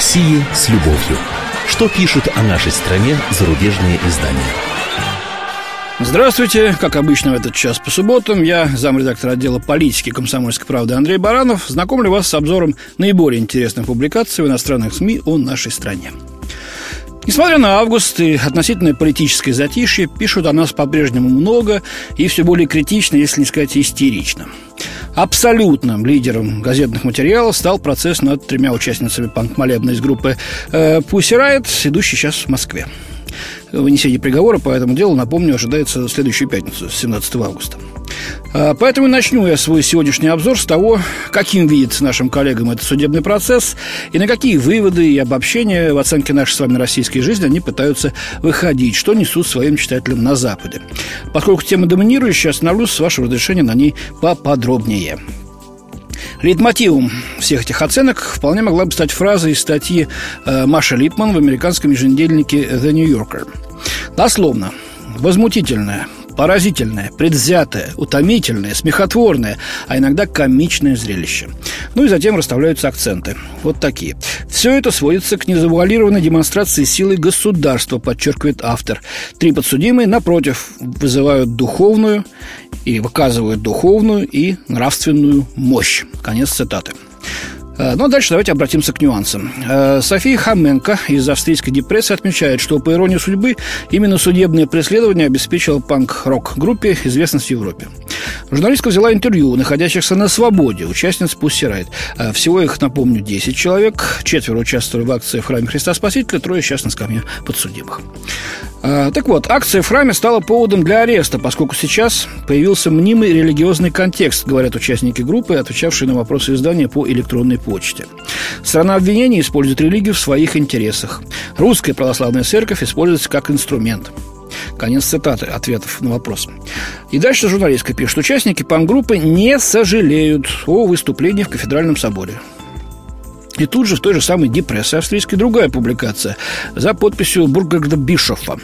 России с любовью. Что пишут о нашей стране зарубежные издания? Здравствуйте. Как обычно в этот час по субботам, я замредактор отдела политики комсомольской правды Андрей Баранов. Знакомлю вас с обзором наиболее интересных публикаций в иностранных СМИ о нашей стране. Несмотря на август и относительное политическое затишье, пишут о нас по-прежнему много и все более критично, если не сказать истерично. Абсолютным лидером газетных материалов стал процесс над тремя участницами панк-молебна из группы э, Pussy Riot, идущий сейчас в Москве. Вынесение приговора по этому делу, напомню, ожидается в следующую пятницу, 17 августа. А, поэтому начну я свой сегодняшний обзор с того, каким видится нашим коллегам этот судебный процесс и на какие выводы и обобщения в оценке нашей с вами российской жизни они пытаются выходить, что несут своим читателям на Западе. Поскольку тема доминирующая, остановлюсь, с вашего разрешения, на ней поподробнее. Лейтмотивом всех этих оценок вполне могла бы стать фраза из статьи э, Маши Липман в американском еженедельнике The New Yorker. Дословно. Возмутительная, Поразительное, предвзятое, утомительное, смехотворное, а иногда комичное зрелище. Ну и затем расставляются акценты. Вот такие. Все это сводится к незавуалированной демонстрации силы государства, подчеркивает автор. Три подсудимые, напротив, вызывают духовную и выказывают духовную и нравственную мощь. Конец цитаты. Э, ну, а дальше давайте обратимся к нюансам. Э, София Хаменко из австрийской депрессии отмечает, что, по иронии судьбы, именно судебное преследование обеспечило панк-рок-группе известность в Европе. Журналистка взяла интервью находящихся на свободе участниц Pussy Riot. Э, всего их, напомню, 10 человек. Четверо участвовали в акции в храме Христа Спасителя, трое сейчас на скамье подсудимых. Так вот, акция в храме стала поводом для ареста, поскольку сейчас появился мнимый религиозный контекст, говорят участники группы, отвечавшие на вопросы издания по электронной почте. Страна обвинения использует религию в своих интересах. Русская православная церковь используется как инструмент. Конец цитаты ответов на вопрос. И дальше журналистка пишет, участники пан-группы не сожалеют о выступлении в кафедральном соборе. И тут же в той же самой депрессии австрийской другая публикация за подписью Бургарда Бишофа.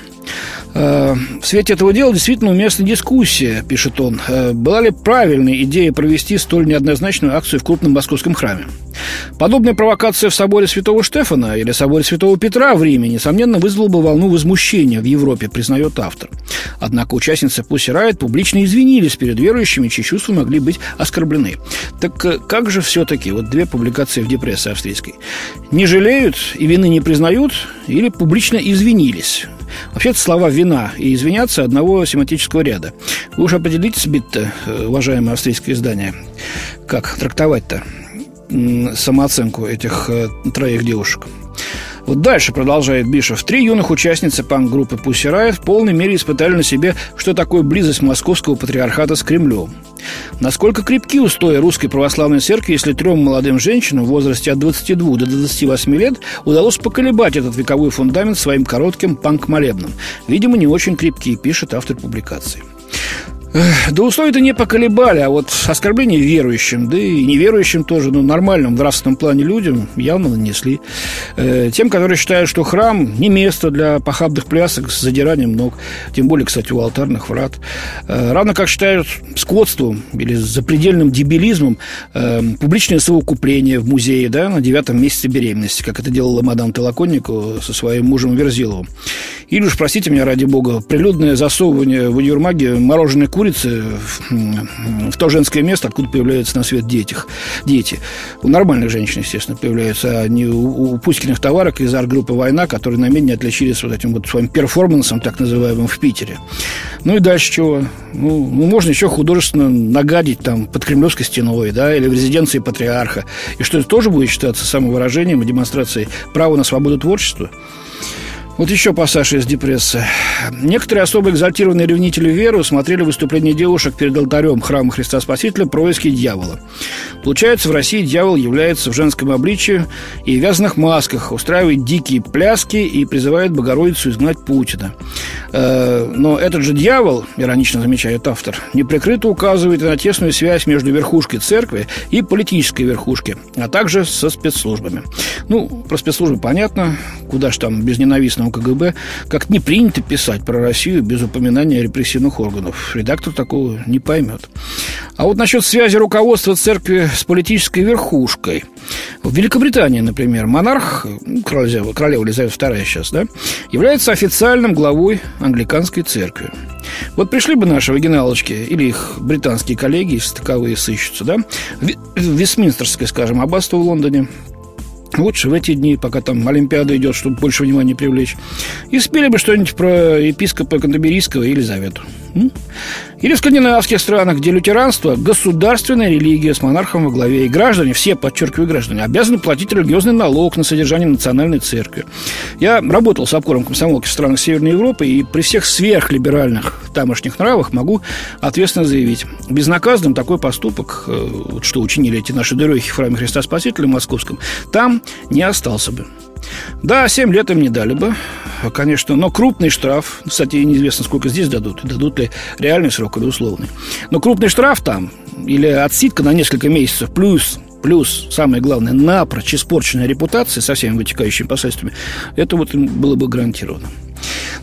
Э, в свете этого дела действительно уместна дискуссия, пишет он. Э, была ли правильной идея провести столь неоднозначную акцию в крупном московском храме? Подобная провокация в соборе Святого Штефана или соборе Святого Петра в Риме, несомненно, вызвала бы волну возмущения в Европе, признает автор. Однако участницы Pussy Riot публично извинились перед верующими, чьи чувства могли быть оскорблены. Так э, как же все-таки, вот две публикации в депрессии австрийской, не жалеют и вины не признают или публично извинились? Вообще-то слова «вина» и «извиняться» одного семантического ряда. Вы уж определитесь, бит-то, э, уважаемое австрийское издание, как трактовать-то самооценку этих э, троих девушек. Вот дальше продолжает Бишев. Три юных участницы панк-группы Pussy Riot в полной мере испытали на себе, что такое близость московского патриархата с Кремлем. Насколько крепки устои русской православной церкви, если трем молодым женщинам в возрасте от 22 до 28 лет удалось поколебать этот вековой фундамент своим коротким панк-молебном? Видимо, не очень крепкие, пишет автор публикации. Да условия-то не поколебали, а вот оскорбление верующим, да и неверующим тоже, ну, нормальным в нравственном плане людям явно нанесли. Э, тем, которые считают, что храм не место для похабных плясок с задиранием ног, тем более, кстати, у алтарных врат. Э, равно как считают скотством или запредельным дебилизмом э, публичное совокупление в музее, да, на девятом месяце беременности, как это делала мадам Толоконникова со своим мужем Верзиловым. Или уж, простите меня, ради бога, прилюдное засовывание в универмаге мороженой курицы в, в то женское место, откуда появляются на свет дети. дети. У нормальных женщин, естественно, появляются, а не у, у Пуськиных товарок из арт-группы «Война», которые на не отличились вот этим вот своим перформансом, так называемым, в Питере. Ну и дальше чего? Ну, ну можно еще художественно нагадить там под Кремлевской стеной, да, или в резиденции патриарха. И что это тоже будет считаться самовыражением и демонстрацией права на свободу творчества? Вот еще пассаж из депрессы. Некоторые особо экзальтированные ревнители веры смотрели выступление девушек перед алтарем храма Христа Спасителя происки дьявола. Получается, в России дьявол является в женском обличии и вязаных масках, устраивает дикие пляски и призывает Богородицу изгнать Путина. Э, но этот же дьявол, иронично замечает автор, неприкрыто указывает на тесную связь между верхушкой церкви и политической верхушки, а также со спецслужбами. Ну, про спецслужбы понятно, куда ж там без ненавистного у КГБ, как не принято писать про Россию без упоминания репрессивных органов. Редактор такого не поймет. А вот насчет связи руководства церкви с политической верхушкой. В Великобритании, например, монарх, ну, королева, королева Елизавета II сейчас, да, является официальным главой англиканской церкви. Вот пришли бы наши оригиналочки или их британские коллеги, если таковые сыщутся, да, в Вестминстерское, скажем, аббатство в Лондоне, лучше в эти дни, пока там Олимпиада идет, чтобы больше внимания привлечь. И спели бы что-нибудь про епископа Кантерберийского и Елизавету. Или в скандинавских странах, где лютеранство – государственная религия с монархом во главе. И граждане, все, подчеркиваю, граждане, обязаны платить религиозный налог на содержание национальной церкви. Я работал с обкором комсомолки в странах Северной Европы, и при всех сверхлиберальных тамошних нравах могу ответственно заявить. Безнаказанным такой поступок, э, что учинили эти наши дурехи в храме Христа Спасителя московском, там не остался бы. Да, 7 лет им не дали бы, конечно, но крупный штраф, кстати, неизвестно, сколько здесь дадут, дадут ли реальный срок или условный. Но крупный штраф там или отсидка на несколько месяцев плюс плюс, самое главное, напрочь испорченная репутация со всеми вытекающими последствиями, это вот было бы гарантировано.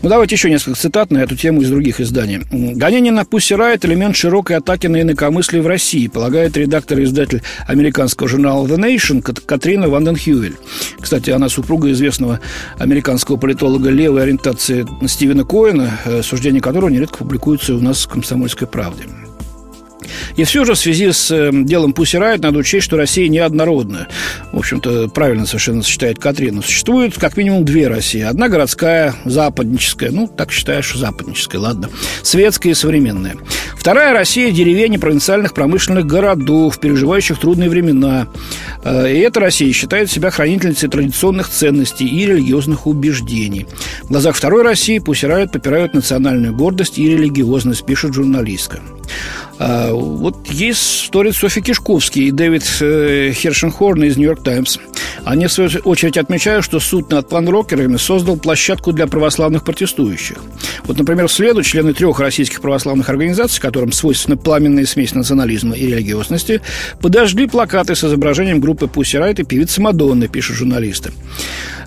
Ну, давайте еще несколько цитат на эту тему из других изданий. «Гонение на Пусси Райт – элемент широкой атаки на инакомыслие в России», полагает редактор и издатель американского журнала The Nation Катрина Ванденхювель. Кстати, она супруга известного американского политолога левой ориентации Стивена Коэна, э, суждения которого нередко публикуются у нас в «Комсомольской правде». И все же в связи с эм, делом Пусси Райт надо учесть, что Россия неоднородная. В общем-то, правильно совершенно считает Катрина. Существует как минимум две России. Одна городская, западническая. Ну, так считаешь, западническая, ладно. Светская и современная. Вторая Россия – деревень провинциальных промышленных городов, переживающих трудные времена. Э, и эта Россия считает себя хранительницей традиционных ценностей и религиозных убеждений. В глазах второй России Пусси Райт попирают национальную гордость и религиозность, пишет журналистка. А, вот есть история Софи Кишковский и Дэвид э, Хершенхорн из «Нью-Йорк Таймс». Они, в свою очередь, отмечают, что суд над панрокерами создал площадку для православных протестующих. Вот, например, в среду члены трех российских православных организаций, которым свойственна пламенная смесь национализма и религиозности, подожгли плакаты с изображением группы Пусси Райт и певицы Мадонны, пишут журналисты.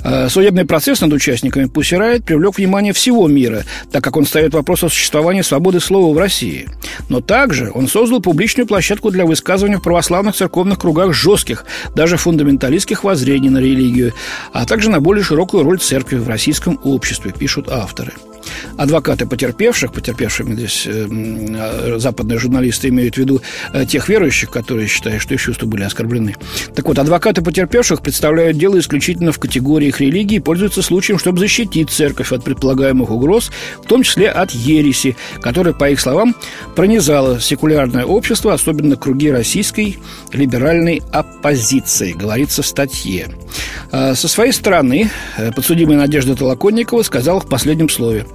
А, судебный процесс над участниками Пусси Райт привлек внимание всего мира, так как он ставит вопрос о существовании свободы слова в России. Но также он создал публичную площадку для высказывания в православных церковных кругах жестких, даже фундаменталистских воззрений на религию, а также на более широкую роль церкви в российском обществе, пишут авторы. Адвокаты потерпевших, потерпевшими здесь э, западные журналисты имеют в виду э, тех верующих, которые считают, что их чувства были оскорблены. Так вот, адвокаты потерпевших представляют дело исключительно в категории их религии и пользуются случаем, чтобы защитить церковь от предполагаемых угроз, в том числе от ереси, которая, по их словам, пронизала секулярное общество, особенно круги российской либеральной оппозиции, говорится в статье. Со своей стороны э, подсудимый Надежда Толоконникова сказала в последнем слове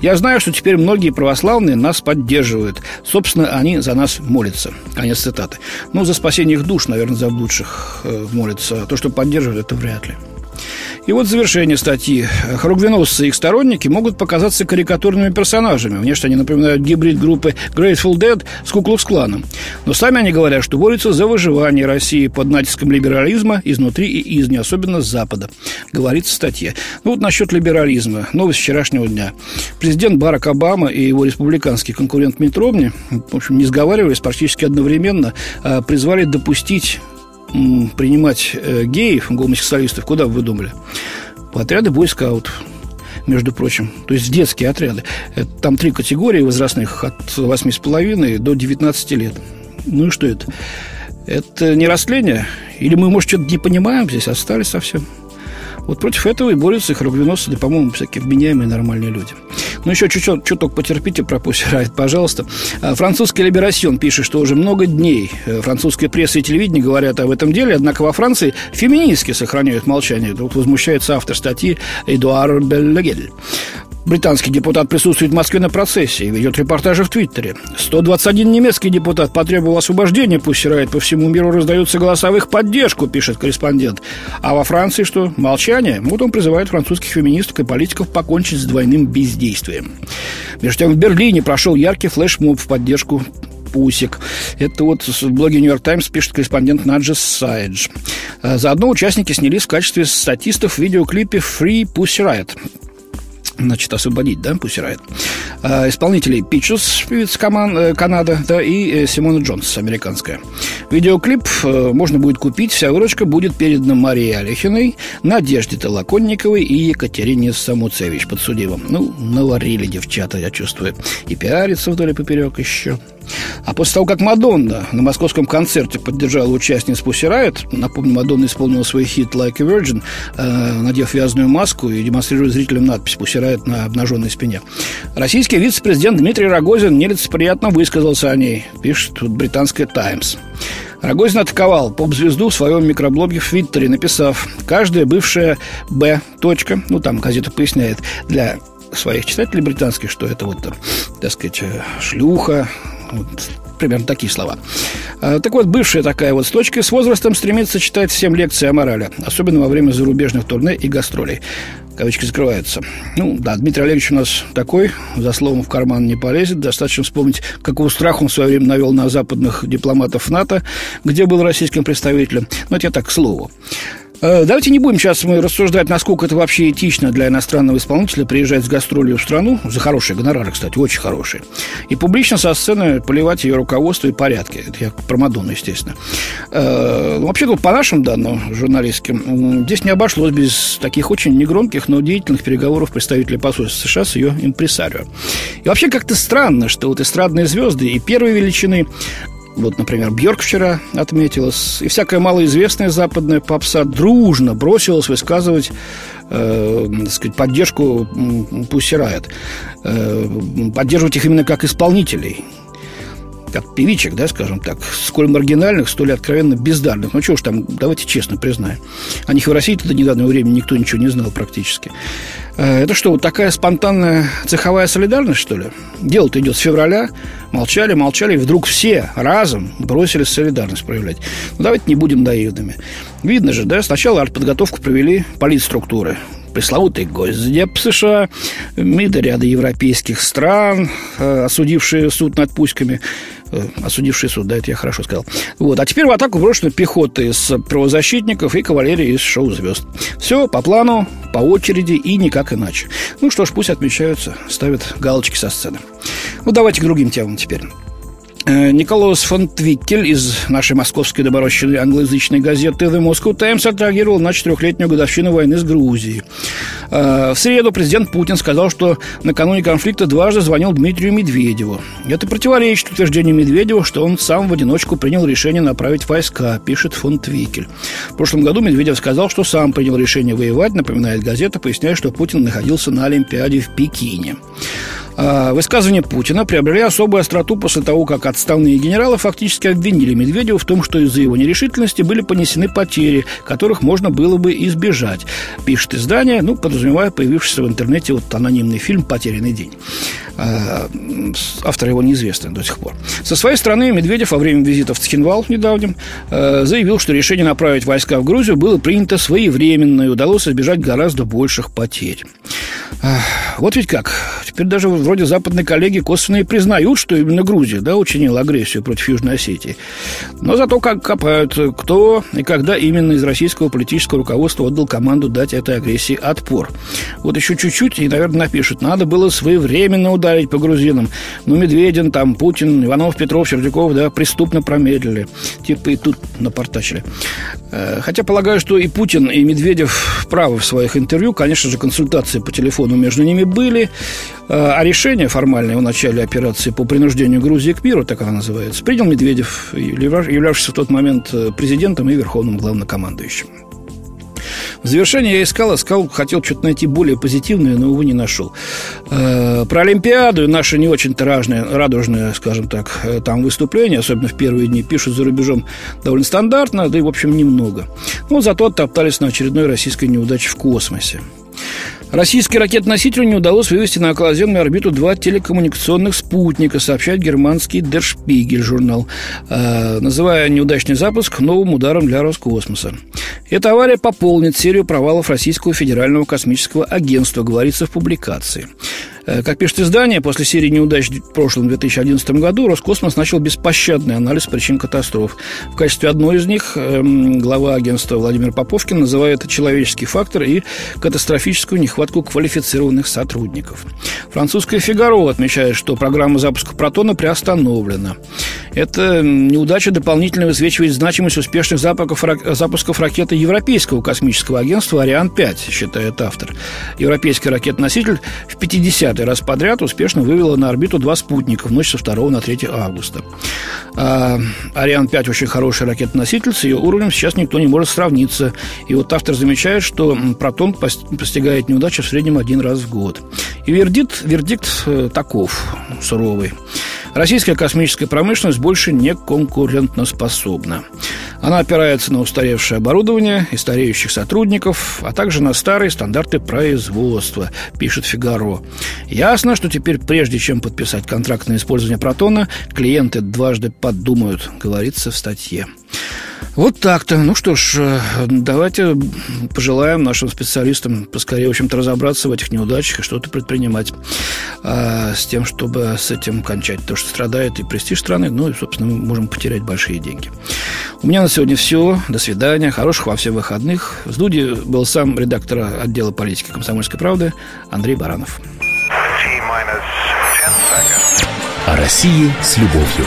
«Я знаю, что теперь многие православные нас поддерживают. Собственно, они за нас молятся». Конец цитаты. Ну, за спасение их душ, наверное, за заблудших э, молятся. А то, что поддерживают, это вряд ли. И вот завершение статьи. Хоругвеносцы и их сторонники могут показаться карикатурными персонажами. Внешне они напоминают гибрид группы Grateful Dead с Куклукс-кланом. Но сами они говорят, что борются за выживание России под натиском либерализма изнутри и извне, особенно с Запада. Говорится в статье. Ну вот насчет либерализма. Новость вчерашнего дня. Президент Барак Обама и его республиканский конкурент Митромни, в общем, не сговариваясь, практически одновременно а, призвали допустить принимать э, геев, гомосексуалистов, куда бы вы думали? В отряды бойскаутов между прочим. То есть детские отряды. Там три категории возрастных от 8,5 до 19 лет. Ну и что это? Это не растление? Или мы, может, что-то не понимаем здесь, остались совсем? Вот против этого и борются их рогвеносцы, да, по-моему, всякие вменяемые нормальные люди. Ну, еще чуть-чуть, чуток потерпите про пожалуйста. А, французский Либерасьон пишет, что уже много дней э, французская пресса и телевидение говорят об этом деле, однако во Франции феминистки сохраняют молчание. Тут возмущается автор статьи Эдуар Беллегель. Британский депутат присутствует в Москве на процессе и ведет репортажи в Твиттере. 121 немецкий депутат потребовал освобождения, пусть Райт по всему миру раздаются их поддержку, пишет корреспондент. А во Франции что? Молчание. Вот он призывает французских феминисток и политиков покончить с двойным бездействием. Между тем в Берлине прошел яркий флешмоб в поддержку Пусик. Это вот в блоге «Нью-Йорк Таймс» пишет корреспондент Наджа Сайдж. Заодно участники снялись в качестве статистов в видеоклипе «Free Pussy Riot». Значит, освободить, да, Пусирает. А, исполнителей Пичус, певица коман, э, Канада, да, и э, Симона Джонс, американская. Видеоклип э, можно будет купить, вся выручка будет передана Марии Алехиной, Надежде Толоконниковой и Екатерине Самуцевич подсудимым. Ну, наварили девчата, я чувствую. И пиарится вдоль и поперек еще. А после того, как Мадонна на московском концерте поддержала участниц Pussy Riot, напомню, Мадонна исполнила свой хит «Like a Virgin», э, надев вязаную маску и демонстрируя зрителям надпись «Pussy Riot» на обнаженной спине. Российский вице-президент Дмитрий Рогозин нелицеприятно высказался о ней, пишет вот британская «Таймс». Рогозин атаковал поп-звезду в своем микроблоге в Твиттере, написав «Каждая бывшая Б. Точка, ну, там газета поясняет, для своих читателей британских, что это вот, так сказать, шлюха, вот, примерно такие слова. А, так вот, бывшая такая вот с точкой с возрастом стремится читать всем лекции о морали, особенно во время зарубежных турне и гастролей. Кавычки закрываются. Ну, да, Дмитрий Олегович у нас такой, за словом в карман не полезет. Достаточно вспомнить, какого страха он в свое время навел на западных дипломатов НАТО, где был российским представителем. Но это я так к слову. Э, давайте не будем сейчас мы рассуждать, насколько это вообще этично для иностранного исполнителя приезжать с гастролью в страну, за хорошие гонорары, кстати, очень хорошие, и публично со сцены поливать ее руководство и порядки. Это я про Мадонну, естественно. Э, вообще, тут по нашим данным журналистским, здесь не обошлось без таких очень негромких, но деятельных переговоров представителей посольства США с ее импресарио. И вообще как-то странно, что вот эстрадные звезды и первой величины вот, например, Бьорк вчера отметилась, и всякая малоизвестная западная попса дружно бросилась высказывать э, сказать, поддержку Pussy Riot, э, поддерживать их именно как исполнителей – как певичек, да, скажем так, сколь маргинальных, столь откровенно бездарных. Ну, чего ж там, давайте честно признаем. О них в России до недавнего времени никто ничего не знал практически. Э, это что, вот такая спонтанная цеховая солидарность, что ли? Дело-то идет с февраля. Молчали, молчали, и вдруг все разом бросились солидарность проявлять. Ну, давайте не будем наивными. Видно же, да, сначала артподготовку провели политструктуры пресловутый Госдеп США, МИДа ряда европейских стран, э, осудившие суд над Пуськами, осудивший суд, да, это я хорошо сказал. Вот. А теперь в атаку брошена пехота из правозащитников и кавалерия из шоу-звезд. Все по плану, по очереди и никак иначе. Ну что ж, пусть отмечаются, ставят галочки со сцены. Ну, давайте к другим темам теперь. Э, Николаус фон Твиккель из нашей московской доморощенной англоязычной газеты «The Moscow Times» отреагировал на четырехлетнюю годовщину войны с Грузией. Э, в среду президент Путин сказал, что накануне конфликта дважды звонил Дмитрию Медведеву. Это противоречит утверждению Медведева, что он сам в одиночку принял решение направить войска, пишет фон Твикель. В прошлом году Медведев сказал, что сам принял решение воевать, напоминает газета, поясняя, что Путин находился на Олимпиаде в Пекине. А, высказывания Путина приобрели особую остроту после того, как отставные генералы фактически обвинили Медведева в том, что из-за его нерешительности были понесены потери, которых можно было бы избежать. Пишет издание, ну, подразумевая появившийся в интернете вот анонимный фильм «Потерянный день». А, автор его неизвестен до сих пор. Со своей стороны Медведев во время визита в Цхинвал недавним а, заявил, что решение направить войска в Грузию было принято своевременно и удалось избежать гораздо больших потерь. Вот ведь как. Теперь даже вроде западные коллеги косвенно и признают, что именно Грузия да, учинила агрессию против Южной Осетии. Но зато как копают, кто и когда именно из российского политического руководства отдал команду дать этой агрессии отпор. Вот еще чуть-чуть, и, наверное, напишут, надо было своевременно ударить по грузинам. Ну, Медведин, там, Путин, Иванов, Петров, Сердюков, да, преступно промедлили. Типа и тут напортачили. Э, хотя полагаю, что и Путин, и Медведев правы в своих интервью. Конечно же, консультации по телефону между ними были. Э, а решение формальное в начале операции по принуждению Грузии к миру, так она называется, принял Медведев, являвшийся в тот момент э, президентом и верховным главнокомандующим. В завершение я искал, искал, хотел что-то найти более позитивное, но, увы, не нашел. Э, про Олимпиаду наши не очень-то разные, радужные, скажем так, там выступления, особенно в первые дни, пишут за рубежом довольно стандартно, да и, в общем, немного. Но зато топтались на очередной российской неудаче в космосе. Российский ракет-носителю не удалось вывести на околоземную орбиту два телекоммуникационных спутника, сообщает германский Der Spiegel журнал, э, называя неудачный запуск новым ударом для Роскосмоса. Эта авария пополнит серию провалов Российского федерального космического агентства, говорится в публикации. Э, как пишет издание, после серии неудач в прошлом 2011 году Роскосмос начал беспощадный анализ причин катастроф. В качестве одной из них эм, глава агентства Владимир Поповкин называет человеческий фактор и катастрофическую нехватку квалифицированных сотрудников. Французская «Фигаро» отмечает, что программа запуска «Протона» приостановлена. Эта неудача дополнительно высвечивает значимость успешных запусков, запусков ракеты Европейского космического агентства «Ариан-5», считает автор. Европейский ракетоноситель в 50-й раз подряд успешно вывела на орбиту два спутника в ночь со 2 на 3 августа. А, «Ариан-5» очень хороший ракетоноситель, с ее уровнем сейчас никто не может сравниться. И вот автор замечает, что «Протон» постигает неудачу в среднем один раз в год. И вердикт, вердикт э, таков, суровый. Российская космическая промышленность больше не конкурентоспособна. Она опирается на устаревшее оборудование и стареющих сотрудников, а также на старые стандарты производства, пишет Фигаро. Ясно, что теперь, прежде чем подписать контракт на использование протона, клиенты дважды подумают, говорится в статье. Вот так-то. Ну что ж, э, давайте пожелаем нашим специалистам поскорее, в общем-то, разобраться в этих неудачах и что-то предпринимать а, с тем, чтобы с этим кончать. То, что страдает и престиж страны, ну и, собственно, мы можем потерять большие деньги. У меня на сегодня все. До свидания. Хороших вам всем выходных. В студии был сам редактор отдела политики «Комсомольской правды» Андрей Баранов. О России с любовью.